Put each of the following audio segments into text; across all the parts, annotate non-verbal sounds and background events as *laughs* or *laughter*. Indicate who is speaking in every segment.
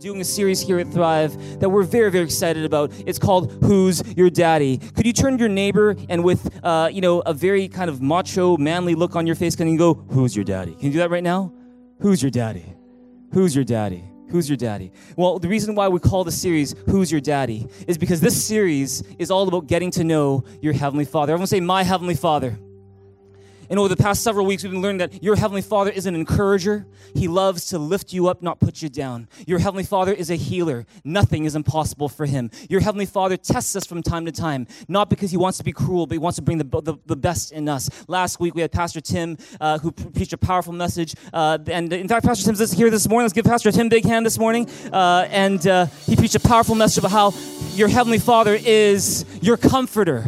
Speaker 1: doing a series here at Thrive that we're very, very excited about. It's called "Who's Your Daddy." Could you turn to your neighbor and with, uh, you know, a very kind of macho, manly look on your face, can you go, "Who's your daddy"? Can you do that right now? Who's your daddy? Who's your daddy? Who's your daddy? Well, the reason why we call the series Who's Your Daddy is because this series is all about getting to know your Heavenly Father. Everyone say, My Heavenly Father. And over the past several weeks, we've been learning that your Heavenly Father is an encourager. He loves to lift you up, not put you down. Your Heavenly Father is a healer. Nothing is impossible for Him. Your Heavenly Father tests us from time to time, not because He wants to be cruel, but He wants to bring the, the, the best in us. Last week, we had Pastor Tim uh, who preached a powerful message. Uh, and in fact, Pastor Tim's here this morning. Let's give Pastor Tim a big hand this morning. Uh, and uh, he preached a powerful message about how your Heavenly Father is your comforter.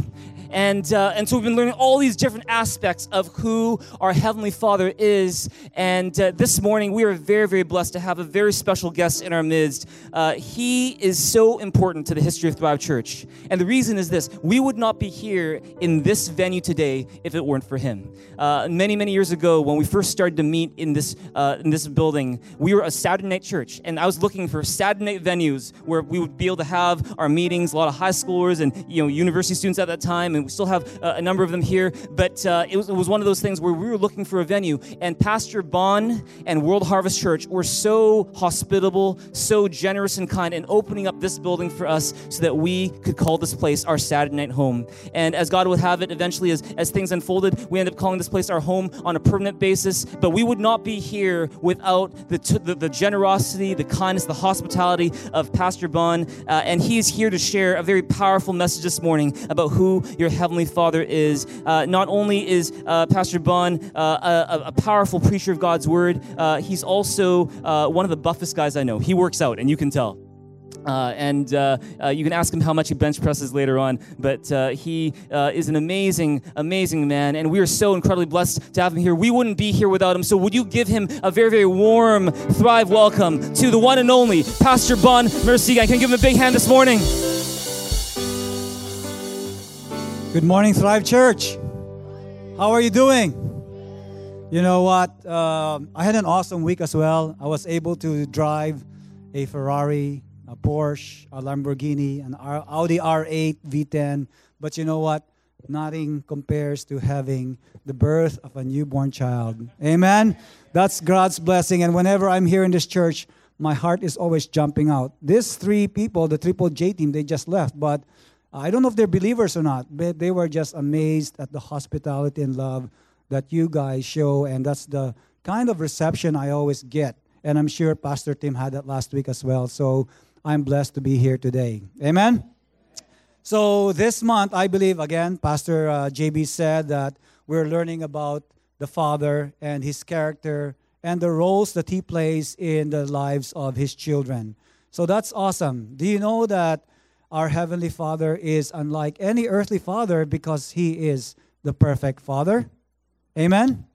Speaker 1: And, uh, and so we've been learning all these different aspects of who our Heavenly Father is. And uh, this morning, we are very, very blessed to have a very special guest in our midst. Uh, he is so important to the history of Thrive Church. And the reason is this we would not be here in this venue today if it weren't for him. Uh, many, many years ago, when we first started to meet in this, uh, in this building, we were a Saturday night church. And I was looking for Saturday night venues where we would be able to have our meetings, a lot of high schoolers and you know, university students at that time. And we still have uh, a number of them here. But uh, it, was, it was one of those things where we were looking for a venue, and Pastor Bon and World Harvest Church were so hospitable, so generous and kind, in opening up this building for us so that we could call this place our Saturday night home. And as God would have it, eventually, as, as things unfolded, we ended up calling this place our home on a permanent basis. But we would not be here without the, t- the, the, generosity, the kindness, the hospitality of Pastor Bon. Uh, and he is here to share a very powerful message this morning about who your Heavenly Father is. Uh, not only is uh, Pastor Bon uh, a, a, powerful preacher of God's Word, uh, he's also uh, one of the buffest guys I know. He works out, and you can tell. Uh, and uh, uh, you can ask him how much he bench presses later on. But he is an amazing, amazing man, and we are so incredibly blessed to have him here. We wouldn't be here without him. So, would you give him a very, very warm, thrive welcome to the one and only Pastor Bon Marasigan you give him a big hand this morning.
Speaker 2: Good morning, Thrive Church. How are you doing? You know what? Uh, I had an awesome week as well. I was able to drive a Ferrari, a Porsche, a Lamborghini, an Audi R8 V10. But you know what? Nothing compares to having the birth of a newborn child. Amen? That's God's blessing. And whenever I'm here in this church, my heart is always jumping out. These three people, the Triple J team, they just left. But I don't know if they're believers or not, but they were just amazed at the hospitality and love that you guys show. And that's the kind of reception I always get. And I'm sure Pastor Tim had that last week as well. So I'm blessed to be here today. Amen? So this month, I believe, again, Pastor uh, JB said that we're learning about the Father and his character and the roles that he plays in the lives of his children. So that's awesome. Do you know that our Heavenly Father is unlike any earthly father because He is the perfect Father. Amen?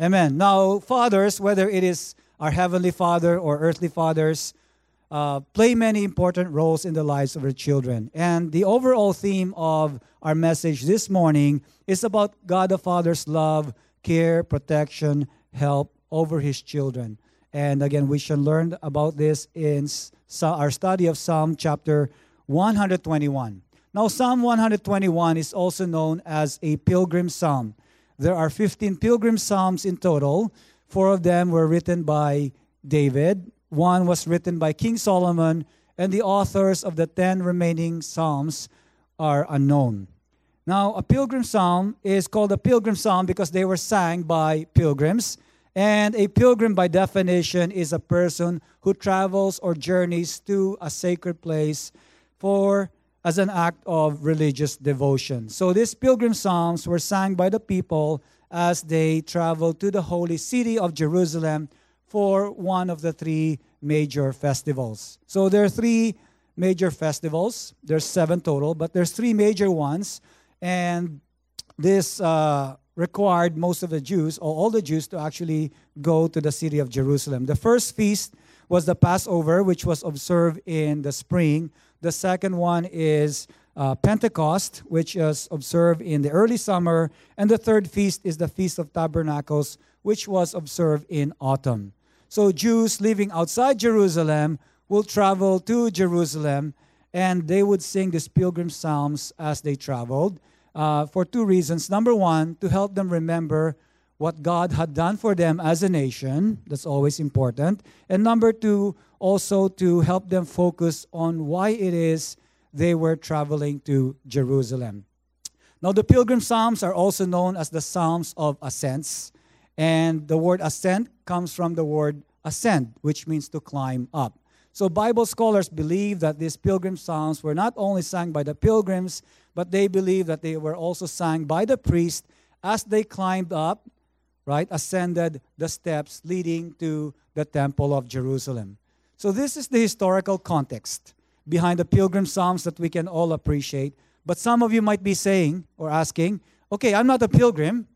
Speaker 2: Amen. Now, fathers, whether it is our Heavenly Father or earthly fathers, uh, play many important roles in the lives of their children. And the overall theme of our message this morning is about God the Father's love, care, protection, help over His children. And again, we shall learn about this in our study of Psalm chapter 121. Now, Psalm 121 is also known as a pilgrim psalm. There are 15 pilgrim psalms in total. Four of them were written by David, one was written by King Solomon, and the authors of the 10 remaining psalms are unknown. Now, a pilgrim psalm is called a pilgrim psalm because they were sang by pilgrims. And a pilgrim, by definition, is a person who travels or journeys to a sacred place for as an act of religious devotion. So these pilgrim psalms were sung by the people as they traveled to the holy city of Jerusalem for one of the three major festivals. So there are three major festivals. There's seven total, but there's three major ones, and this uh, required most of the Jews, or all the Jews, to actually go to the city of Jerusalem. The first feast was the Passover, which was observed in the spring the second one is uh, Pentecost, which is observed in the early summer. And the third feast is the Feast of Tabernacles, which was observed in autumn. So Jews living outside Jerusalem will travel to Jerusalem and they would sing these pilgrim psalms as they traveled uh, for two reasons. Number one, to help them remember what God had done for them as a nation. That's always important. And number two, also to help them focus on why it is they were traveling to Jerusalem. Now, the Pilgrim Psalms are also known as the Psalms of Ascents. And the word ascent comes from the word ascend, which means to climb up. So, Bible scholars believe that these pilgrim psalms were not only sung by the pilgrims, but they believe that they were also sung by the priest as they climbed up, right, ascended the steps leading to the Temple of Jerusalem. So, this is the historical context behind the pilgrim psalms that we can all appreciate. But some of you might be saying or asking, okay, I'm not a pilgrim.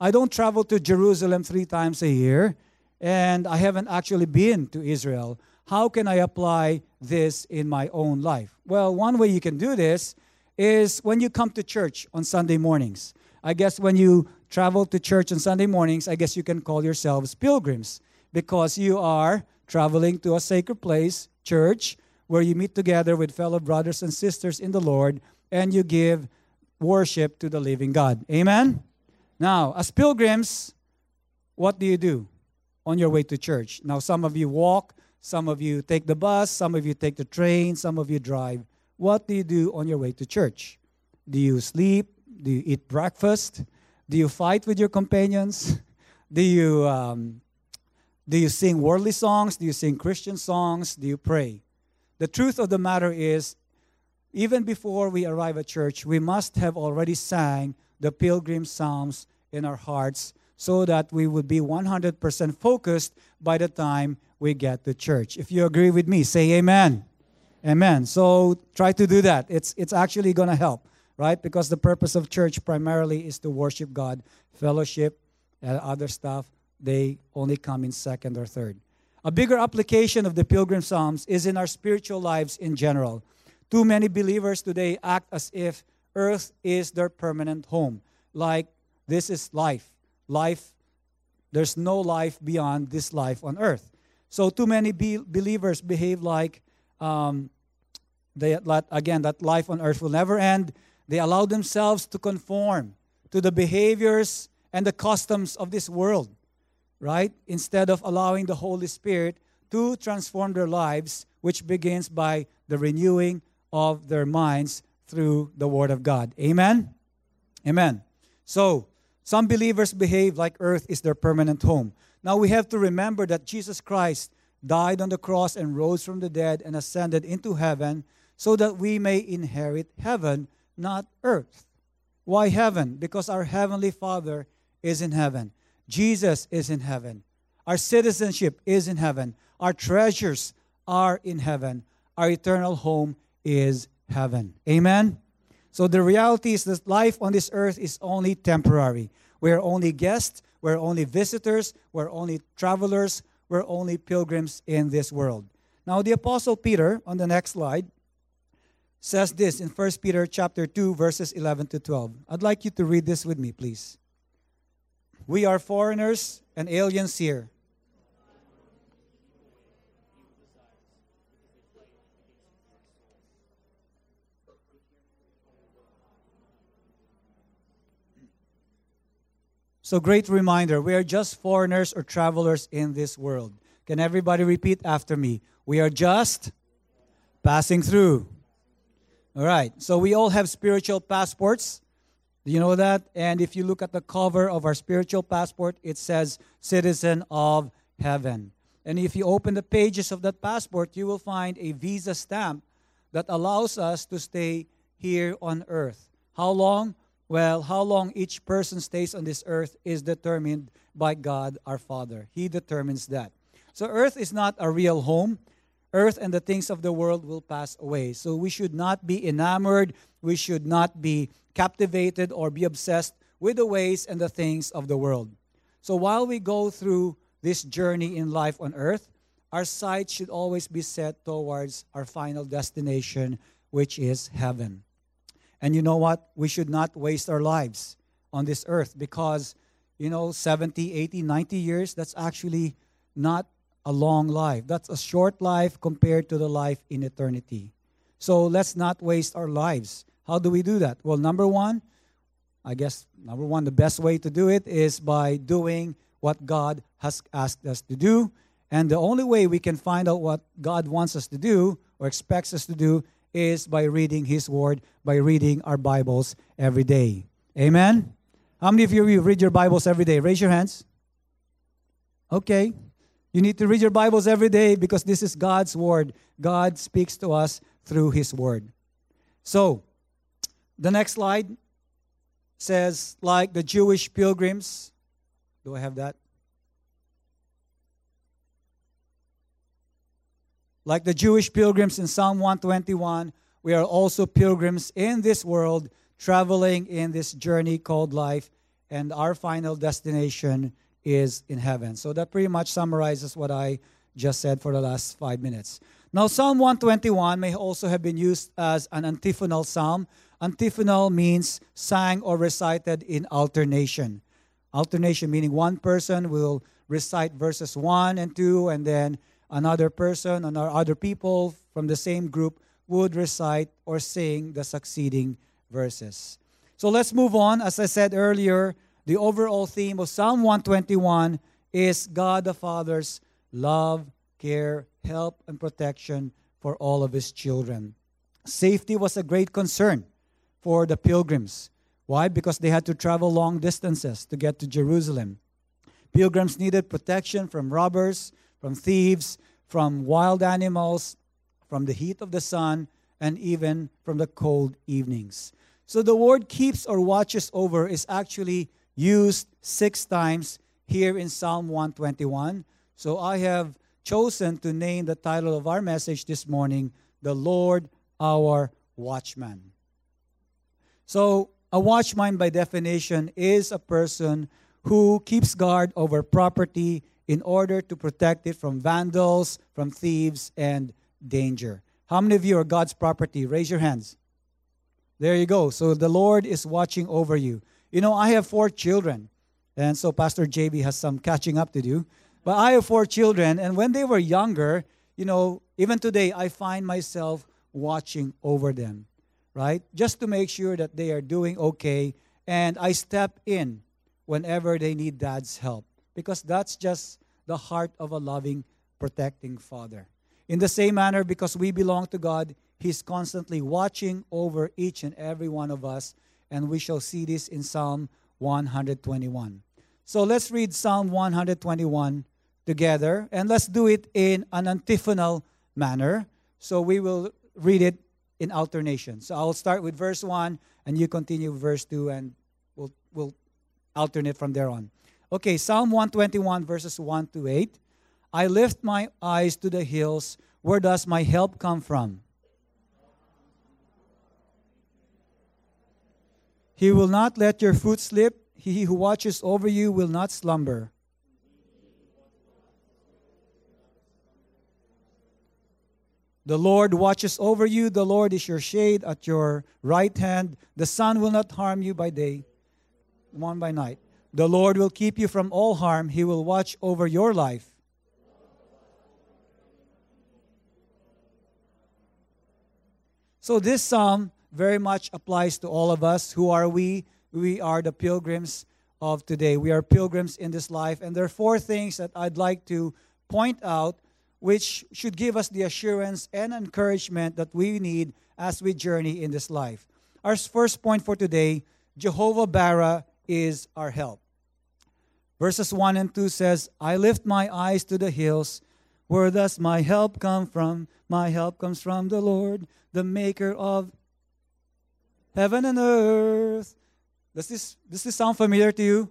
Speaker 2: I don't travel to Jerusalem three times a year, and I haven't actually been to Israel. How can I apply this in my own life? Well, one way you can do this is when you come to church on Sunday mornings. I guess when you travel to church on Sunday mornings, I guess you can call yourselves pilgrims because you are traveling to a sacred place, church, where you meet together with fellow brothers and sisters in the Lord and you give worship to the living God. Amen? Now, as pilgrims, what do you do on your way to church? Now, some of you walk, some of you take the bus, some of you take the train, some of you drive. What do you do on your way to church? Do you sleep? Do you eat breakfast? Do you fight with your companions? *laughs* Do you, um, do you sing worldly songs? Do you sing Christian songs? Do you pray? The truth of the matter is, even before we arrive at church, we must have already sang the pilgrim psalms in our hearts so that we would be 100% focused by the time we get to church. If you agree with me, say amen. Amen. So try to do that. It's, it's actually going to help, right? Because the purpose of church primarily is to worship God, fellowship, and other stuff, they only come in second or third. A bigger application of the Pilgrim Psalms is in our spiritual lives in general. Too many believers today act as if earth is their permanent home. Like this is life. Life, there's no life beyond this life on earth. So too many be- believers behave like um, they again that life on earth will never end. They allow themselves to conform to the behaviors and the customs of this world, right? Instead of allowing the Holy Spirit to transform their lives, which begins by the renewing of their minds through the Word of God. Amen? Amen. So, some believers behave like earth is their permanent home. Now, we have to remember that Jesus Christ died on the cross and rose from the dead and ascended into heaven so that we may inherit heaven, not earth. Why heaven? Because our Heavenly Father is in heaven. Jesus is in heaven. Our citizenship is in heaven. Our treasures are in heaven. Our eternal home is heaven. Amen? So the reality is that life on this earth is only temporary. We're only guests, we're only visitors, we're only travelers, we're only pilgrims in this world. Now the apostle Peter on the next slide says this in 1 Peter chapter 2 verses 11 to 12. I'd like you to read this with me, please. We are foreigners and aliens here So, great reminder we are just foreigners or travelers in this world. Can everybody repeat after me? We are just passing through. All right, so we all have spiritual passports. Do you know that? And if you look at the cover of our spiritual passport, it says citizen of heaven. And if you open the pages of that passport, you will find a visa stamp that allows us to stay here on earth. How long? Well, how long each person stays on this earth is determined by God our Father. He determines that. So, earth is not a real home. Earth and the things of the world will pass away. So, we should not be enamored. We should not be captivated or be obsessed with the ways and the things of the world. So, while we go through this journey in life on earth, our sight should always be set towards our final destination, which is heaven. And you know what? We should not waste our lives on this earth because, you know, 70, 80, 90 years, that's actually not a long life. That's a short life compared to the life in eternity. So let's not waste our lives. How do we do that? Well, number one, I guess, number one, the best way to do it is by doing what God has asked us to do. And the only way we can find out what God wants us to do or expects us to do is by reading His Word, by reading our Bibles every day. Amen? How many of you read your Bibles every day? Raise your hands. Okay. You need to read your Bibles every day because this is God's Word. God speaks to us through His Word. So, the next slide says, like the Jewish pilgrims. Do I have that? Like the Jewish pilgrims in Psalm 121, we are also pilgrims in this world, traveling in this journey called life, and our final destination is in heaven. So that pretty much summarizes what I just said for the last five minutes. Now, Psalm 121 may also have been used as an antiphonal psalm. Antiphonal means sang or recited in alternation. Alternation meaning one person will recite verses 1 and 2, and then another person and other people from the same group would recite or sing the succeeding verses. So let's move on. As I said earlier, the overall theme of Psalm 121 is God the Father's love, care, help, and protection for all of his children. Safety was a great concern for the pilgrims. Why? Because they had to travel long distances to get to Jerusalem. Pilgrims needed protection from robbers, from thieves, from wild animals, from the heat of the sun, and even from the cold evenings. So the word keeps or watches over is actually used six times here in Psalm 121. So I have chosen to name the title of our message this morning, The Lord Our Watchman. So, a watchman, by definition, is a person who keeps guard over property in order to protect it from vandals, from thieves, and danger. How many of you are God's property? Raise your hands. There you go. So the Lord is watching over you. You know, I have four children, and so Pastor JB has some catching up to do. But I have four children, and when they were younger, you know, even today, I find myself watching over them, right? Just to make sure that they are doing okay, and I step in whenever they need dad's help because that's just the heart of a loving, protecting father. In the same manner, because we belong to God, He's constantly watching over each and every one of us, and we shall see this in Psalm 121. So let's read Psalm 121 together, and let's do it in an antiphonal manner. So we will read it in alternation. So I'll start with verse 1, and you continue verse 2, and we'll, we'll alternate from there on. Okay, Psalm 121, verses 1 to 8. I lift my eyes to the hills. Where does my help come from? He will not let your foot slip. He who watches over you will not slumber. The Lord watches over you. The Lord is your shade at your right hand. The sun will not harm you by day, one by night. The Lord will keep you from all harm. He will watch over your life. So, this psalm very much applies to all of us. Who are we? We are the pilgrims of today. We are pilgrims in this life. And there are four things that I'd like to point out which should give us the assurance and encouragement that we need as we journey in this life. Our first point for today Jehovah Barah is our help. Verses 1 and 2 says, I lift my eyes to the hills. Where does my help come from? My help comes from the Lord, the maker of heaven and earth. Does this, does this sound familiar to you?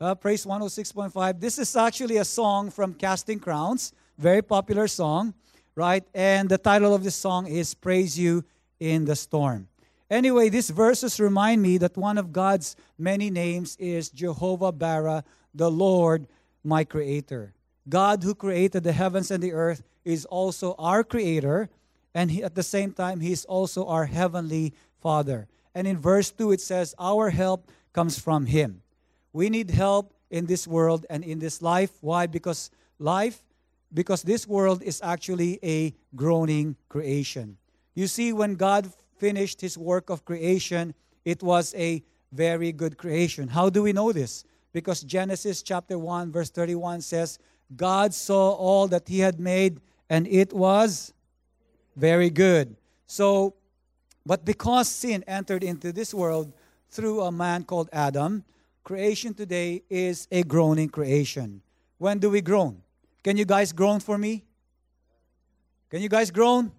Speaker 2: Uh, Praise 106.5. This is actually a song from Casting Crowns, very popular song, right? And the title of this song is Praise You in the Storm. Anyway, these verses remind me that one of God's many names is Jehovah Barah, the Lord, my creator. God, who created the heavens and the earth, is also our creator, and he, at the same time, He is also our heavenly Father. And in verse 2, it says, Our help comes from Him. We need help in this world and in this life. Why? Because life because this world is actually a groaning creation. You see, when God finished his work of creation, it was a very good creation. How do we know this? Because Genesis chapter 1, verse 31 says, God saw all that he had made, and it was very good. So, but because sin entered into this world through a man called Adam, creation today is a groaning creation. When do we groan? Can you guys groan for me? Can you guys groan?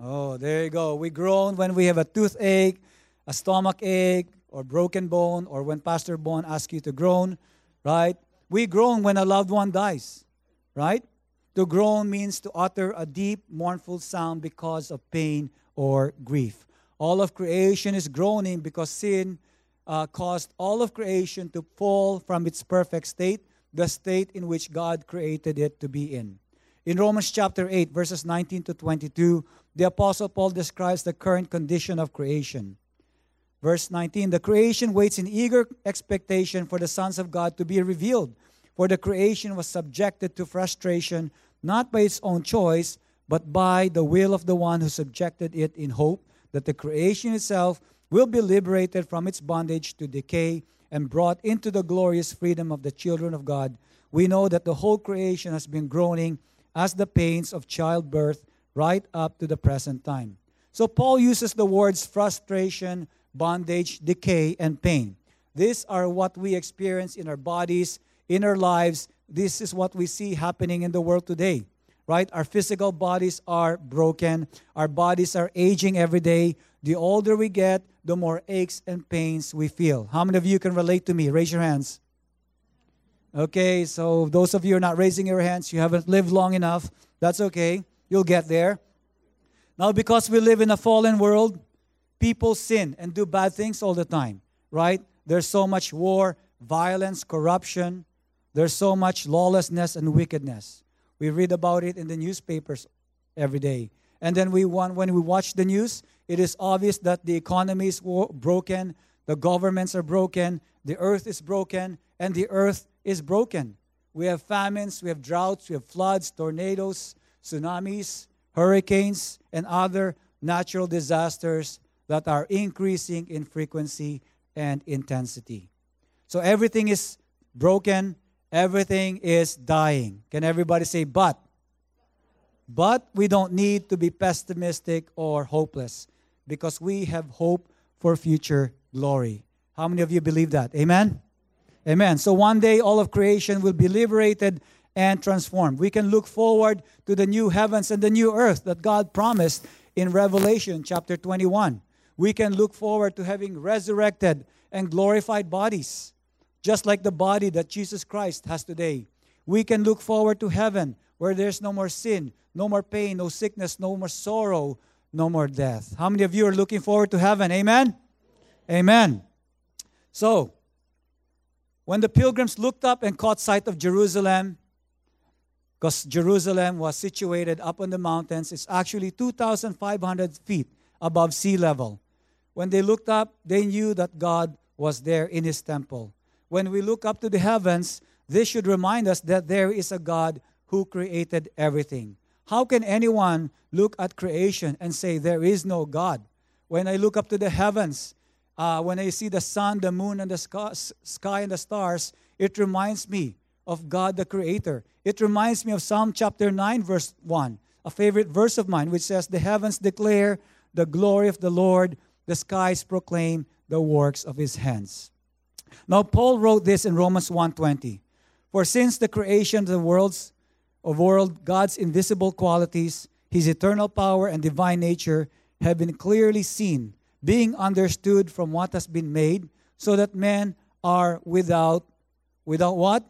Speaker 2: Oh, there you go. We groan when we have a toothache, a stomach ache, or broken bone, or when Pastor Bon asks you to groan, right? We groan when a loved one dies, right? To groan means to utter a deep, mournful sound because of pain or grief. All of creation is groaning because sin uh, caused all of creation to fall from its perfect state, the state in which God created it to be in. In Romans chapter 8, verses 19 to 22, the Apostle Paul describes the current condition of creation. Verse 19 The creation waits in eager expectation for the sons of God to be revealed. For the creation was subjected to frustration, not by its own choice, but by the will of the one who subjected it in hope that the creation itself will be liberated from its bondage to decay and brought into the glorious freedom of the children of God. We know that the whole creation has been groaning as the pains of childbirth right up to the present time. So Paul uses the words frustration, bondage, decay, and pain. These are what we experience in our bodies, in our lives. This is what we see happening in the world today, right? Our physical bodies are broken, our bodies are aging every day. The older we get, the more aches and pains we feel. How many of you can relate to me? Raise your hands. Okay, so those of you are not raising your hands, you haven't lived long enough. That's okay. You'll get there. Now, because we live in a fallen world, people sin and do bad things all the time, right? There's so much war, violence, corruption. There's so much lawlessness and wickedness. We read about it in the newspapers every day. And then we want, when we watch the news, it is obvious that the economy is broken, the governments are broken, the earth is broken, and the earth is broken. We have famines, we have droughts, we have floods, tornadoes, tsunamis, hurricanes, and other natural disasters that are increasing in frequency and intensity. So everything is broken, everything is dying. Can everybody say, but? But we don't need to be pessimistic or hopeless because we have hope for future glory. How many of you believe that? Amen? Amen. So one day all of creation will be liberated and transformed. We can look forward to the new heavens and the new earth that God promised in Revelation chapter 21. We can look forward to having resurrected and glorified bodies, just like the body that Jesus Christ has today. We can look forward to heaven where there's no more sin, no more pain, no sickness, no more sorrow, no more death. How many of you are looking forward to heaven? Amen? Amen. So, when the pilgrims looked up and caught sight of Jerusalem, because Jerusalem was situated up on the mountains, it's actually 2,500 feet above sea level. When they looked up, they knew that God was there in his temple. When we look up to the heavens, this should remind us that there is a God who created everything. How can anyone look at creation and say there is no God? When I look up to the heavens, uh, when I see the sun, the moon, and the sky and the stars, it reminds me of God the Creator. It reminds me of Psalm chapter 9, verse 1, a favorite verse of mine, which says, The heavens declare the glory of the Lord, the skies proclaim the works of his hands. Now, Paul wrote this in Romans 1:20. For since the creation of the worlds, of world, God's invisible qualities, his eternal power and divine nature have been clearly seen, being understood from what has been made, so that men are without without what?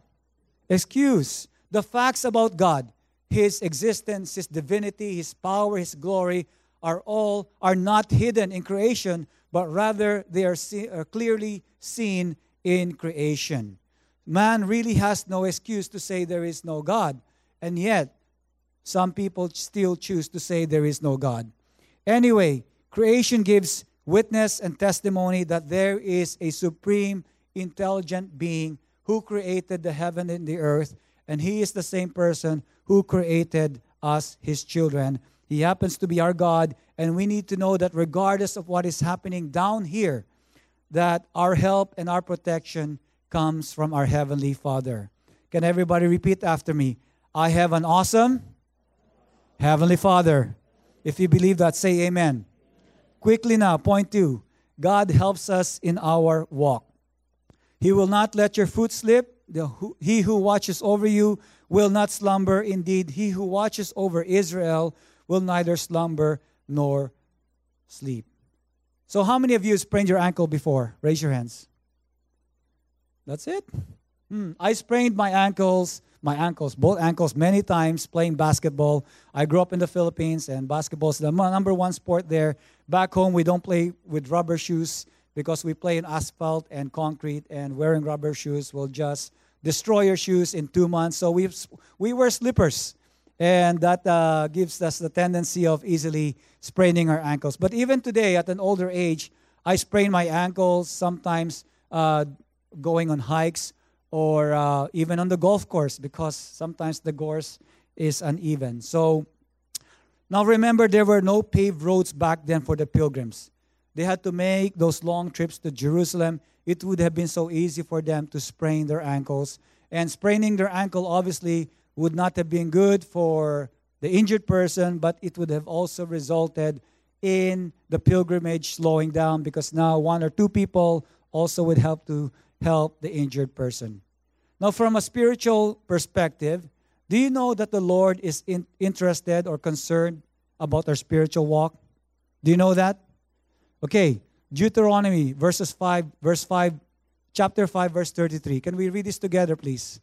Speaker 2: Excuse. The facts about God, his existence, his divinity, his power, his glory are all are not hidden in creation, but rather they are, see, are clearly seen in creation. Man really has no excuse to say there is no God and yet, some people still choose to say there is no God. Anyway, creation gives witness and testimony that there is a supreme, intelligent being who created the heaven and the earth and He is the same person who created us, His children. He happens to be our God, and we need to know that regardless of what is happening down here, that our help and our protection comes from our Heavenly Father. Can everybody repeat after me? I have an awesome Heavenly Father. If you believe that, say amen. Quickly now, point two God helps us in our walk. He will not let your foot slip. The, he who watches over you will not slumber. Indeed, he who watches over Israel will neither slumber nor sleep. So, how many of you sprained your ankle before? Raise your hands. That's it. Hmm. I sprained my ankles, my ankles, both ankles, many times playing basketball. I grew up in the Philippines, and basketball is the number one sport there. Back home, we don't play with rubber shoes because we play in asphalt and concrete, and wearing rubber shoes will just destroy your shoes in two months. So we we wear slippers, and that uh, gives us the tendency of easily spraining our ankles. But even today, at an older age, I sprain my ankles sometimes uh, going on hikes or uh, even on the golf course because sometimes the course is uneven. So now remember, there were no paved roads back then for the pilgrims. They had to make those long trips to Jerusalem. It would have been so easy for them to sprain their ankles. And spraining their ankle obviously would not have been good for the injured person, but it would have also resulted in the pilgrimage slowing down because now one or two people also would help to help the injured person. Now, from a spiritual perspective, do you know that the Lord is in, interested or concerned about our spiritual walk? Do you know that? Okay, Deuteronomy verses 5, verse 5, chapter 5, verse 33. Can we read this together, please?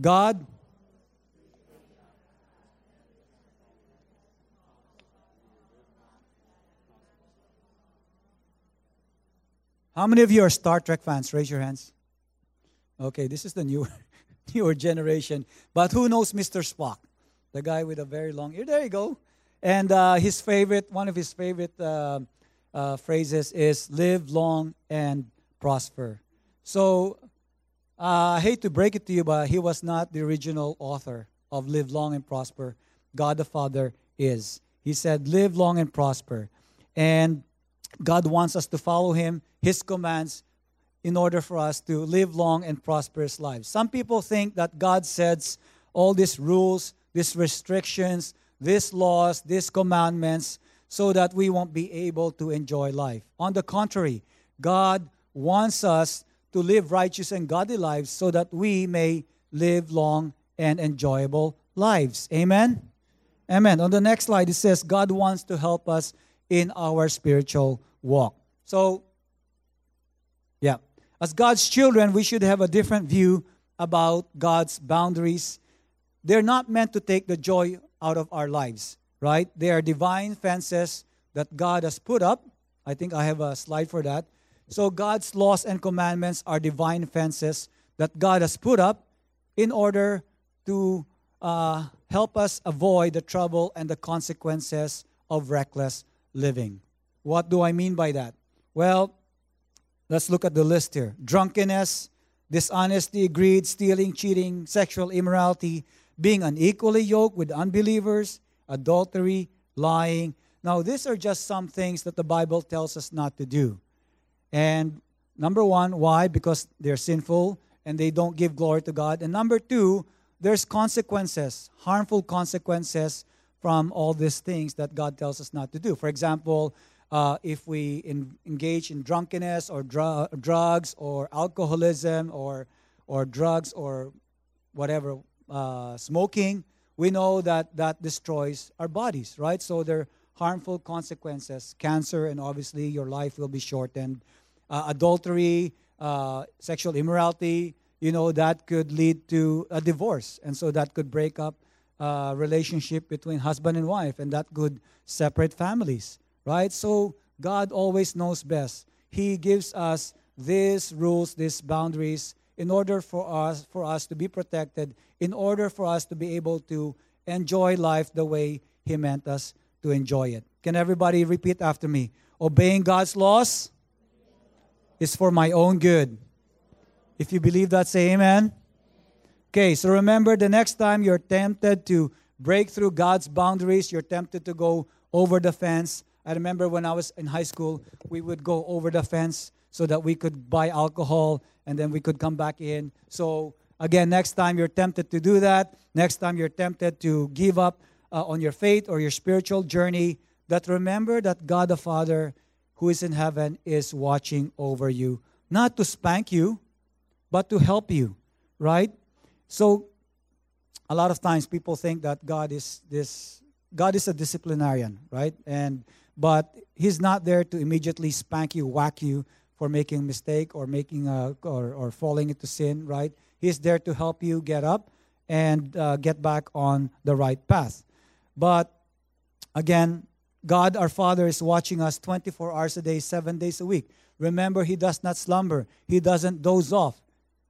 Speaker 2: God How many of you are Star Trek fans? Raise your hands. Okay, this is the newer, *laughs* newer generation. But who knows Mr. Spock? The guy with a very long ear. There you go. And uh, his favorite, one of his favorite uh, uh, phrases is live long and prosper. So uh, I hate to break it to you, but he was not the original author of Live Long and Prosper. God the Father is. He said, Live long and prosper. And God wants us to follow Him, His commands, in order for us to live long and prosperous lives. Some people think that God sets all these rules, these restrictions, these laws, these commandments, so that we won't be able to enjoy life. On the contrary, God wants us to live righteous and godly lives so that we may live long and enjoyable lives. Amen? Amen. On the next slide, it says God wants to help us in our spiritual walk. So, yeah, as God's children, we should have a different view about God's boundaries. They're not meant to take the joy out of our lives, right? They are divine fences that God has put up. I think I have a slide for that. So, God's laws and commandments are divine fences that God has put up in order to uh, help us avoid the trouble and the consequences of reckless living. What do I mean by that? Well, let's look at the list here drunkenness, dishonesty, greed, stealing, cheating, sexual immorality, being unequally yoked with unbelievers, adultery, lying. Now, these are just some things that the Bible tells us not to do. And number one, why? Because they're sinful and they don't give glory to God. And number two, there's consequences, harmful consequences from all these things that God tells us not to do. For example, uh, if we in, engage in drunkenness or dr- drugs or alcoholism or, or drugs or whatever, uh, smoking, we know that that destroys our bodies, right? So there are harmful consequences, cancer, and obviously your life will be shortened. Uh, adultery, uh, sexual immorality, you know, that could lead to a divorce. And so that could break up uh, relationship between husband and wife, and that could separate families, right? So God always knows best. He gives us these rules, these boundaries, in order for us for us to be protected, in order for us to be able to enjoy life the way He meant us to enjoy it. Can everybody repeat after me? Obeying God's laws is for my own good. If you believe that, say amen. Okay, so remember the next time you're tempted to break through God's boundaries, you're tempted to go over the fence. I remember when I was in high school, we would go over the fence so that we could buy alcohol and then we could come back in. So, again, next time you're tempted to do that, next time you're tempted to give up uh, on your faith or your spiritual journey, that remember that God the Father who is in heaven is watching over you, not to spank you, but to help you, right? So, a lot of times people think that God is this God is a disciplinarian, right? And but he's not there to immediately spank you, whack you for making a mistake or making a, or, or falling into sin, right? He's there to help you get up and uh, get back on the right path. But again, God our Father is watching us 24 hours a day, seven days a week. Remember, He does not slumber, He doesn't doze off,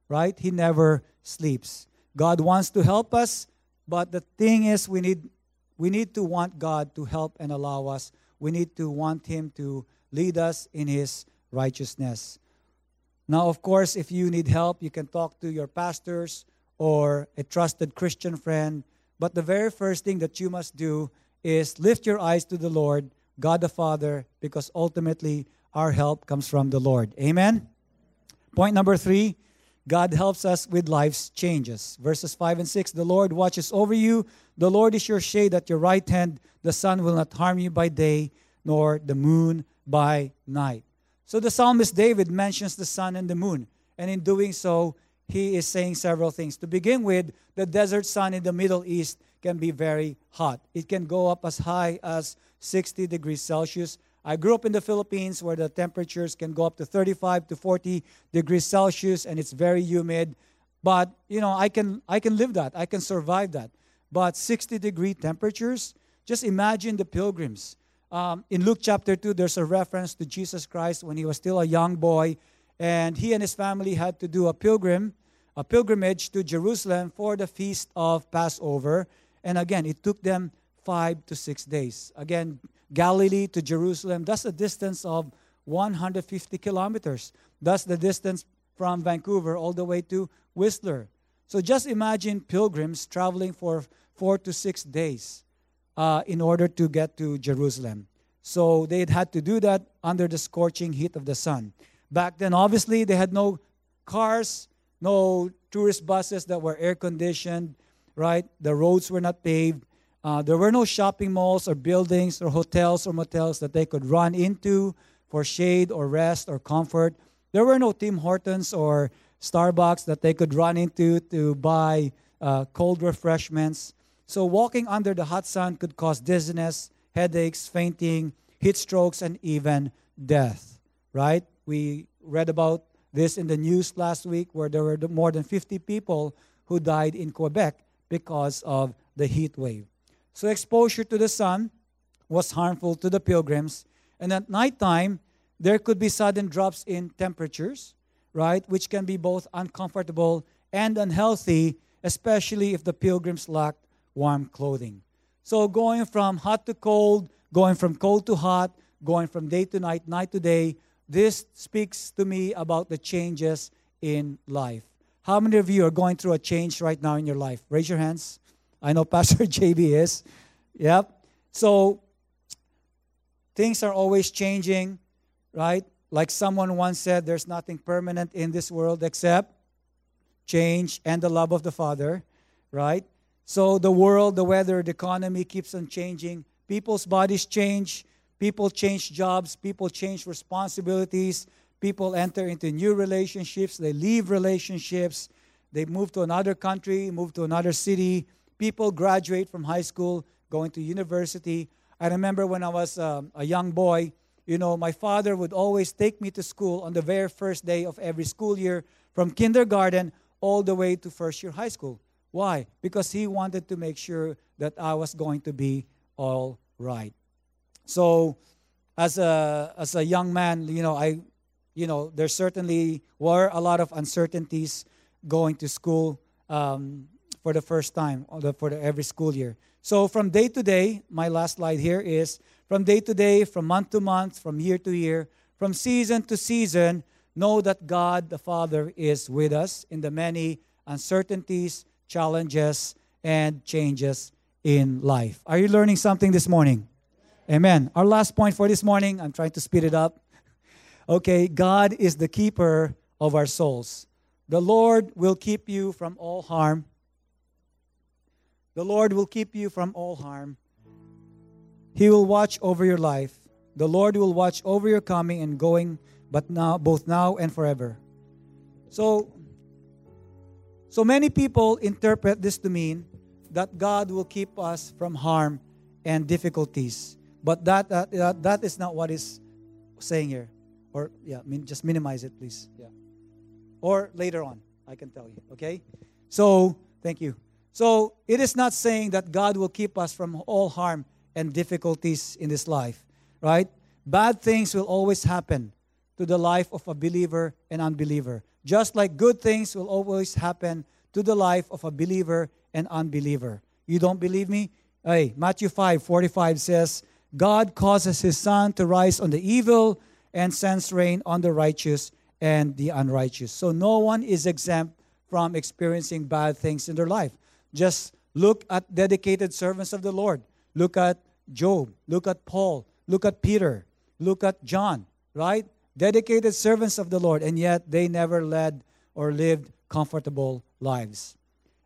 Speaker 2: right? He never sleeps. God wants to help us, but the thing is, we need, we need to want God to help and allow us. We need to want Him to lead us in His righteousness. Now, of course, if you need help, you can talk to your pastors or a trusted Christian friend. But the very first thing that you must do is lift your eyes to the Lord, God the Father, because ultimately our help comes from the Lord. Amen? Point number three God helps us with life's changes. Verses 5 and 6 The Lord watches over you. The Lord is your shade at your right hand. The sun will not harm you by day, nor the moon by night. So the psalmist David mentions the sun and the moon. And in doing so, he is saying several things. To begin with, the desert sun in the Middle East can be very hot. It can go up as high as 60 degrees Celsius. I grew up in the Philippines where the temperatures can go up to 35 to 40 degrees Celsius and it's very humid. But, you know, I can I can live that. I can survive that. But 60 degree temperatures, just imagine the pilgrims. Um, in Luke chapter 2, there's a reference to Jesus Christ when he was still a young boy, and he and his family had to do a pilgrim, a pilgrimage to Jerusalem for the feast of Passover. And again, it took them five to six days. Again, Galilee to Jerusalem, that's a distance of 150 kilometers. That's the distance from Vancouver all the way to Whistler. So just imagine pilgrims traveling for four to six days uh, in order to get to Jerusalem. So they had to do that under the scorching heat of the sun. Back then, obviously, they had no cars, no tourist buses that were air conditioned, right? The roads were not paved. Uh, there were no shopping malls or buildings or hotels or motels that they could run into for shade or rest or comfort. There were no Tim Hortons or Starbucks that they could run into to buy uh, cold refreshments. So, walking under the hot sun could cause dizziness, headaches, fainting, heat strokes, and even death, right? We read about this in the news last week where there were more than 50 people who died in Quebec because of the heat wave. So exposure to the sun was harmful to the pilgrims. And at nighttime, there could be sudden drops in temperatures, right, which can be both uncomfortable and unhealthy, especially if the pilgrims lacked warm clothing. So going from hot to cold, going from cold to hot, going from day to night, night to day, this speaks to me about the changes in life. How many of you are going through a change right now in your life? Raise your hands. I know *laughs* Pastor JB is. Yep. So things are always changing, right? Like someone once said, there's nothing permanent in this world except change and the love of the Father, right? So the world, the weather, the economy keeps on changing. People's bodies change. People change jobs. People change responsibilities. People enter into new relationships. They leave relationships. They move to another country, move to another city people graduate from high school, going to university. I remember when I was um, a young boy, you know, my father would always take me to school on the very first day of every school year from kindergarten all the way to first year high school. Why? Because he wanted to make sure that I was going to be all right. So, as a as a young man, you know, I, you know, there certainly were a lot of uncertainties going to school. Um, for the first time uh, for the, every school year. So from day to day, my last slide here is from day to day, from month to month, from year to year, from season to season, know that God the Father is with us in the many uncertainties, challenges, and changes in life. Are you learning something this morning? Amen. Our last point for this morning, I'm trying to speed it up. *laughs* Okay, God is the keeper of our souls. The Lord will keep you from all harm. The Lord will keep you from all harm. He will watch over your life. The Lord will watch over your coming and going, but now both now and forever. So so many people interpret this to mean that God will keep us from harm and difficulties. But that, that, that, that is not what is saying here. Or, yeah, min, just minimize it, please. Yeah. Or later on, I can tell you, okay? So, thank you. So, it is not saying that God will keep us from all harm and difficulties in this life, right? Bad things will always happen to the life of a believer and unbeliever. Just like good things will always happen to the life of a believer and unbeliever. You don't believe me? Hey, Matthew 5 45 says, God causes his sun to rise on the evil and sends rain on the righteous and the unrighteous. So no one is exempt from experiencing bad things in their life. Just look at dedicated servants of the Lord. Look at Job. Look at Paul. Look at Peter. Look at John, right? Dedicated servants of the Lord, and yet they never led or lived comfortable lives.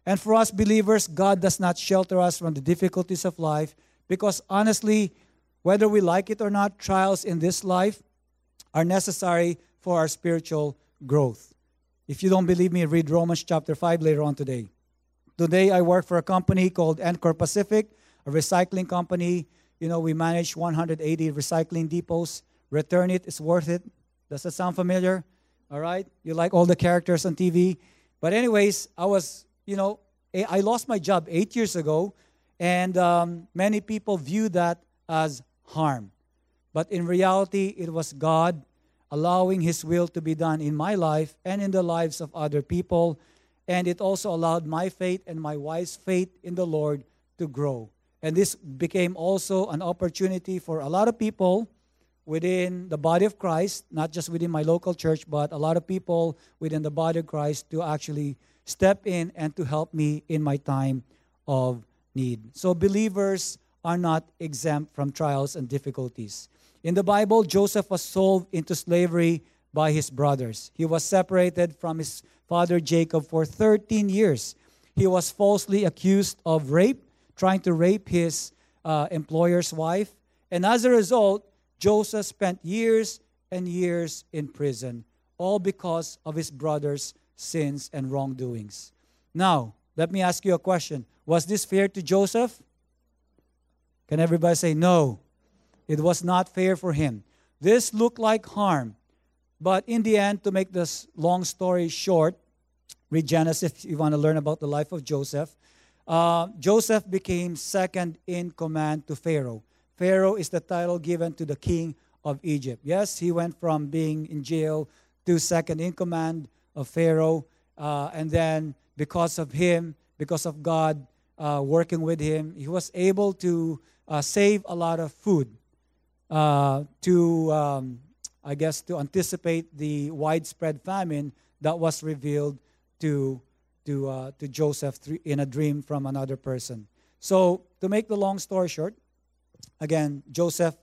Speaker 2: And for us believers, God does not shelter us from the difficulties of life because honestly, whether we like it or not, trials in this life are necessary for our spiritual growth. If you don't believe me, read Romans chapter 5 later on today. Today, I work for a company called Encorp Pacific, a recycling company. You know, we manage 180 recycling depots. Return it, it's worth it. Does that sound familiar? All right? You like all the characters on TV? But, anyways, I was you know, I lost my job eight years ago, and um, many people view that as harm. But in reality, it was God allowing His will to be done in my life and in the lives of other people. And it also allowed my faith and my wife's faith in the Lord to grow. And this became also an opportunity for a lot of people within the body of Christ, not just within my local church, but a lot of people within the body of Christ to actually step in and to help me in my time of need. So believers are not exempt from trials and difficulties. In the Bible, Joseph was sold into slavery by his brothers. He was separated from his father Jacob for 13 years. He was falsely accused of rape, trying to rape his uh, employer's wife. And as a result, Joseph spent years and years in prison, all because of his brothers' sins and wrongdoings. Now, let me ask you a question. Was this fair to Joseph? Can everybody say no? It was not fair for him. This looked like harm. But in the end, to make this long story short, read Genesis if you want to learn about the life of Joseph. Uh, Joseph became second in command to Pharaoh. Pharaoh is the title given to the king of Egypt. Yes, he went from being in jail to second in command of Pharaoh. Uh, and then, because of him, because of God uh, working with him, he was able to uh, save a lot of food uh, to, um, I guess, to anticipate the widespread famine that was revealed to, to, uh, to Joseph in a dream from another person. So, to make the long story short, again, Joseph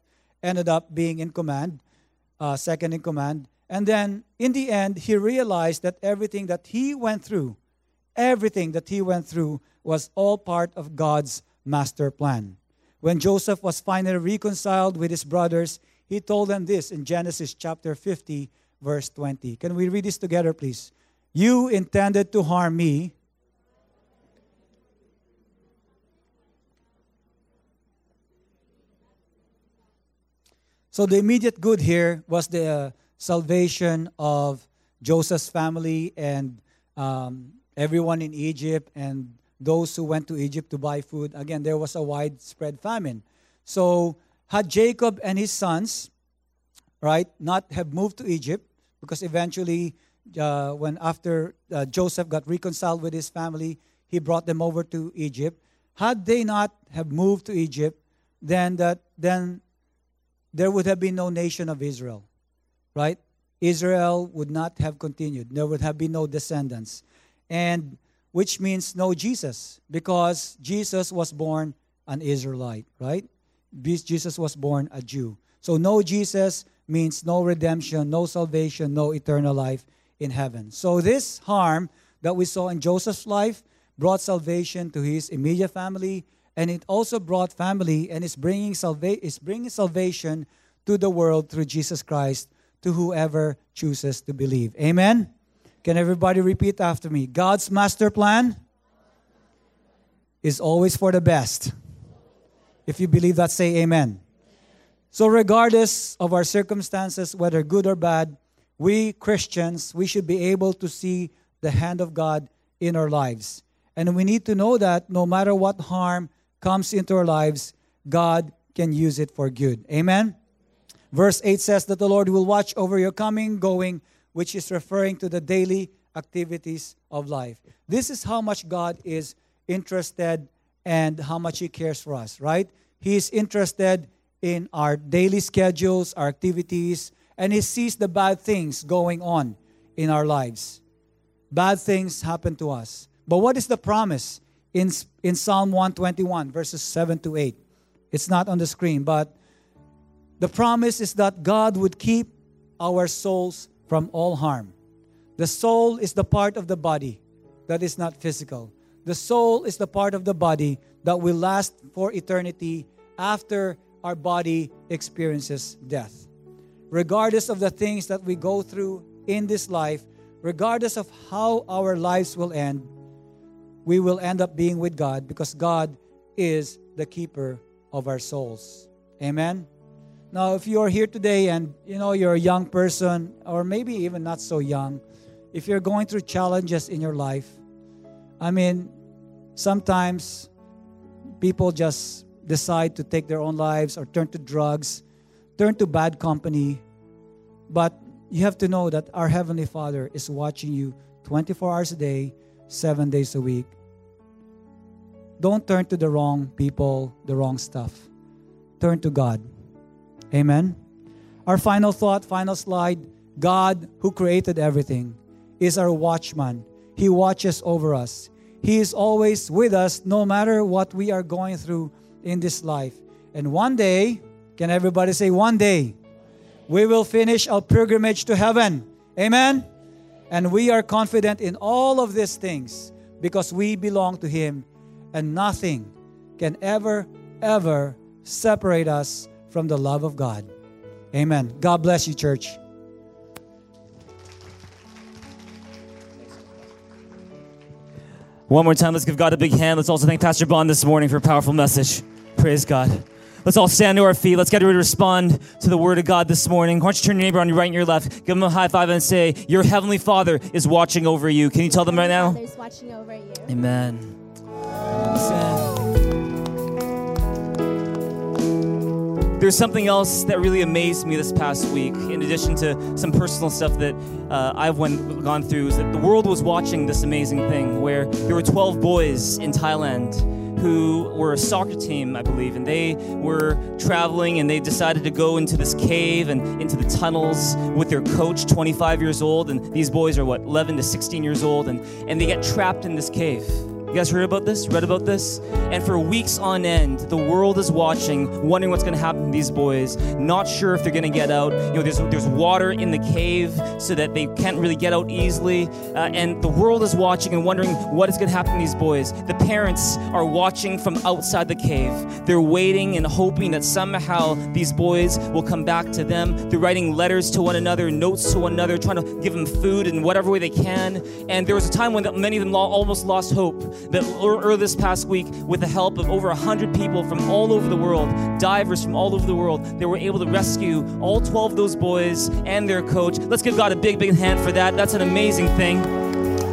Speaker 2: ended up being in command, uh, second in command, and then in the end, he realized that everything that he went through, everything that he went through was all part of God's master plan. When Joseph was finally reconciled with his brothers, he told them this in Genesis chapter 50, verse 20. Can we read this together, please? You intended to harm me. So the immediate good here was the uh, salvation of Joseph's family and um, everyone in Egypt and those who went to Egypt to buy food. Again, there was a widespread famine. So, had Jacob and his sons, right, not have moved to Egypt, because eventually, uh, when after uh, Joseph got reconciled with his family, he brought them over to Egypt. Had they not have moved to Egypt, then that then there would have been no nation of Israel right? Israel would not have continued. There would have been no descendants. And which means no Jesus, because Jesus was born an Israelite, right? Jesus was born a Jew. So no Jesus means no redemption, no salvation, no eternal life in heaven. So this harm that we saw in Joseph's life brought salvation to his immediate family, and it also brought family and is bringing, salva- is bringing salvation to the world through Jesus Christ to whoever chooses to believe. Amen? Can everybody repeat after me? God's master plan is always for the best. If you believe that, say amen. So, regardless of our circumstances, whether good or bad, we Christians, we should be able to see the hand of God in our lives. And we need to know that no matter what harm comes into our lives, God can use it for good. Amen? Verse 8 says that the Lord will watch over your coming, going, which is referring to the daily activities of life. This is how much God is interested and how much He cares for us, right? He is interested in our daily schedules, our activities, and He sees the bad things going on in our lives. Bad things happen to us. But what is the promise in, in Psalm 121, verses 7 to 8? It's not on the screen, but the promise is that God would keep our souls from all harm. The soul is the part of the body that is not physical. The soul is the part of the body that will last for eternity after our body experiences death. Regardless of the things that we go through in this life, regardless of how our lives will end, we will end up being with God because God is the keeper of our souls. Amen. Now, if you are here today and you know you're a young person, or maybe even not so young, if you're going through challenges in your life, I mean, sometimes people just decide to take their own lives or turn to drugs, turn to bad company. But you have to know that our Heavenly Father is watching you 24 hours a day, seven days a week. Don't turn to the wrong people, the wrong stuff. Turn to God. Amen. Our final thought, final slide God, who created everything, is our watchman. He watches over us. He is always with us no matter what we are going through in this life. And one day, can everybody say, one day, we will finish our pilgrimage to heaven. Amen. And we are confident in all of these things because we belong to Him, and nothing can ever, ever separate us from the love of God. Amen. God bless you, church.
Speaker 1: One more time, let's give God a big hand. Let's also thank Pastor Bon this morning for a powerful message. Praise God. Let's all stand to our feet. Let's get ready to respond to the word of God this morning. Why don't you turn your neighbor on your right and your left, give them a high five and say, Your heavenly Father is watching over you. Can you tell them right now?
Speaker 3: Father's watching over you.
Speaker 1: Amen. Listen. There's something else that really amazed me this past week, in addition to some personal stuff that uh, I've went, gone through, is that the world was watching this amazing thing where there were 12 boys in Thailand who were a soccer team, I believe, and they were traveling and they decided to go into this cave and into the tunnels with their coach, 25 years old. And these boys are what, 11 to 16 years old, and, and they get trapped in this cave. You guys heard about this? Read about this? And for weeks on end, the world is watching, wondering what's going to happen to these boys, not sure if they're going to get out. You know, there's, there's water in the cave so that they can't really get out easily. Uh, and the world is watching and wondering what is going to happen to these boys. The parents are watching from outside the cave. They're waiting and hoping that somehow these boys will come back to them. They're writing letters to one another, notes to one another, trying to give them food in whatever way they can. And there was a time when many of them almost lost hope that earlier this past week, with the help of over 100 people from all over the world, divers from all over the world, they were able to rescue all 12 of those boys and their coach. Let's give God a big, big hand for that. That's an amazing thing.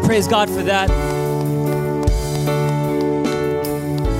Speaker 1: Praise God for that.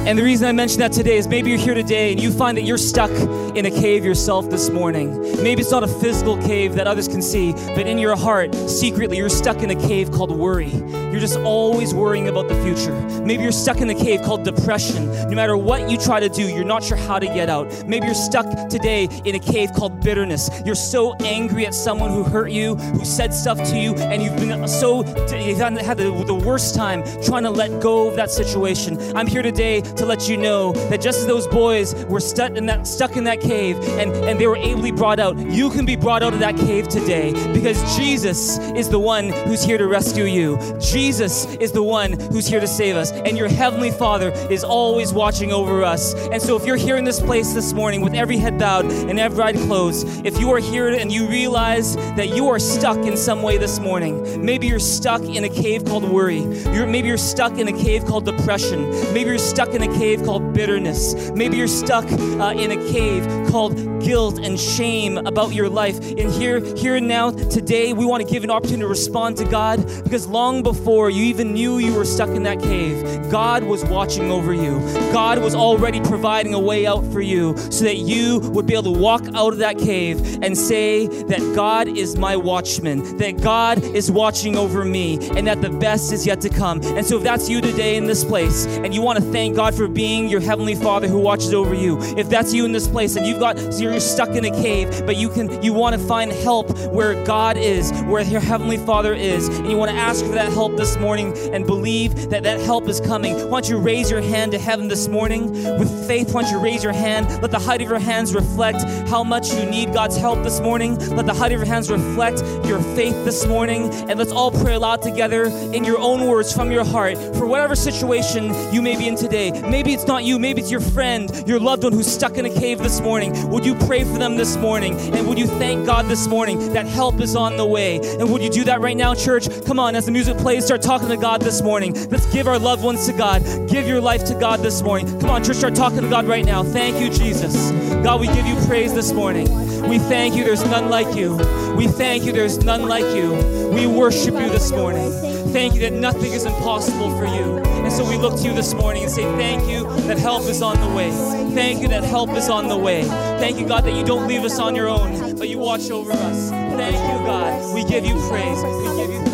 Speaker 1: And the reason I mention that today is maybe you're here today and you find that you're stuck in a cave yourself this morning. Maybe it's not a physical cave that others can see, but in your heart, secretly, you're stuck in a cave called worry. You're just always worrying about the future. Maybe you're stuck in a cave called depression. No matter what you try to do, you're not sure how to get out. Maybe you're stuck today in a cave called bitterness. You're so angry at someone who hurt you, who said stuff to you, and you've been so, you've had the, worst time trying to let go of that situation. I'm here today to let you know that just as those boys were stuck in that, stuck in that cave and, and they were ably brought out, you can be brought out of that cave today because Jesus is the one who's here to rescue you. Is the one who's here to save us. And your Heavenly Father is always watching over us. And so if you're here in this place this morning with every head bowed and every eye closed, if you are here and you realize that you are stuck in some way this morning, maybe you're stuck in a cave called worry. You're, maybe you're stuck in a cave called depression. Maybe you're stuck in a cave called bitterness. Maybe you're stuck uh, in a cave called guilt and shame about your life. And here, here and now, today, we want to give an opportunity to respond to God because long before you even knew you were stuck in that cave, God was watching over you. God was already providing a way out for you so that you would be able to walk out of that cave and say that God is my watchman, that God is watching over me, and that the best is yet to come. And so, if that's you today in this place, and you want to thank God for being your heavenly Father who watches over you, if that's you in this place, and you've got you're stuck in a cave, but you can you want to find help where God is, where your heavenly Father is, and you want to ask for that help this morning and believe that that help is coming. Why don't you raise your hand to heaven this morning with faith? Why don't you raise your hand? Let the height of your hands reflect how much you need God's help this morning. Let the height of your hands reflect your faith this morning, and let's all pray aloud together in your own words from your heart for whatever situation you may be in today. Maybe it's not you, maybe it's your friend, your loved one who's stuck in a cave this morning. Would you pray for them this morning? And would you thank God this morning that help is on the way? And would you do that right now, church? Come on, as the music plays, start talking to God this morning. Let's give our loved ones to God. Give your life to God this morning. Come on, church, start talking to God right now. Thank you, Jesus. God, we give you praise this morning. We thank you, there's none like you. We thank you, there's none like you. We worship you this morning. Thank you that nothing is impossible for you. And so we look to you this morning and say, Thank you that help is on the way. Thank you that help is on the way. Thank you, God, that you don't leave us on your own, but you watch over us. Thank you, God. We give you praise. We give you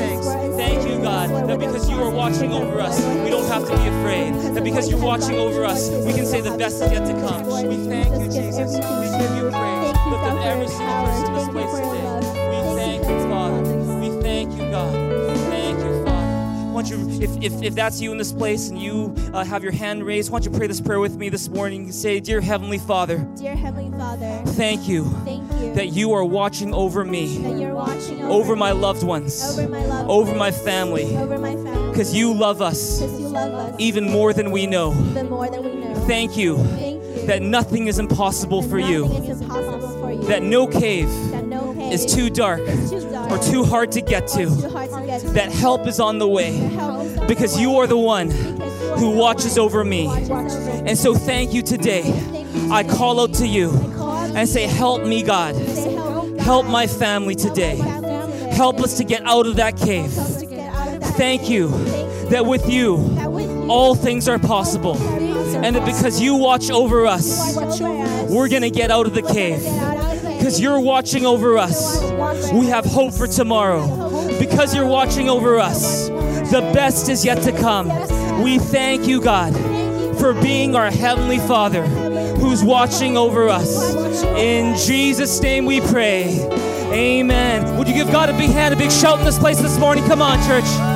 Speaker 1: God, that because you are watching over us, we don't have to be afraid. That because you're watching over us, we can say the best is yet to come. We thank you, Jesus. We give you praise. Lift up every single person in this place today. Don't you, if, if, if that's you in this place and you uh, have your hand raised, why don't you pray this prayer with me this morning? Say, Dear Heavenly Father,
Speaker 3: Dear Heavenly Father,
Speaker 1: thank you
Speaker 3: thank you
Speaker 1: that you are watching over me,
Speaker 3: that you're watching over,
Speaker 1: over my loved ones,
Speaker 3: over my loved
Speaker 1: over my family,
Speaker 3: over my family.
Speaker 1: because you love us
Speaker 3: Because you love us
Speaker 1: even more than we know.
Speaker 3: even more than we know.
Speaker 1: Thank you
Speaker 3: Thank you.
Speaker 1: that nothing is impossible for
Speaker 3: Nothing
Speaker 1: you,
Speaker 3: is impossible for you.
Speaker 1: that no cave
Speaker 3: that no cave
Speaker 1: is too dark
Speaker 3: is too dark
Speaker 1: or too hard to get to,
Speaker 3: hard to get to.
Speaker 1: that help is on the way, because you are the one who watches over me.
Speaker 3: watch over me.
Speaker 1: And so thank you today. I call out to you and say, Help me, God. Help, my family today. Help us to get out of that cave.
Speaker 3: us to get out of that.
Speaker 1: Thank you that with you,
Speaker 3: That with you,
Speaker 1: all things are possible. And that because you watch over us,
Speaker 3: watch over us.
Speaker 1: we're going to get out of the cave.
Speaker 3: Get out of the
Speaker 1: Because you're watching over us, we have hope for tomorrow. Because you're watching over us, the best is yet to come. We thank you, God, for being our Heavenly Father who's watching over us. In Jesus' name we pray. Amen. Would you give God a big hand, a big shout in this place this morning? Come on, church.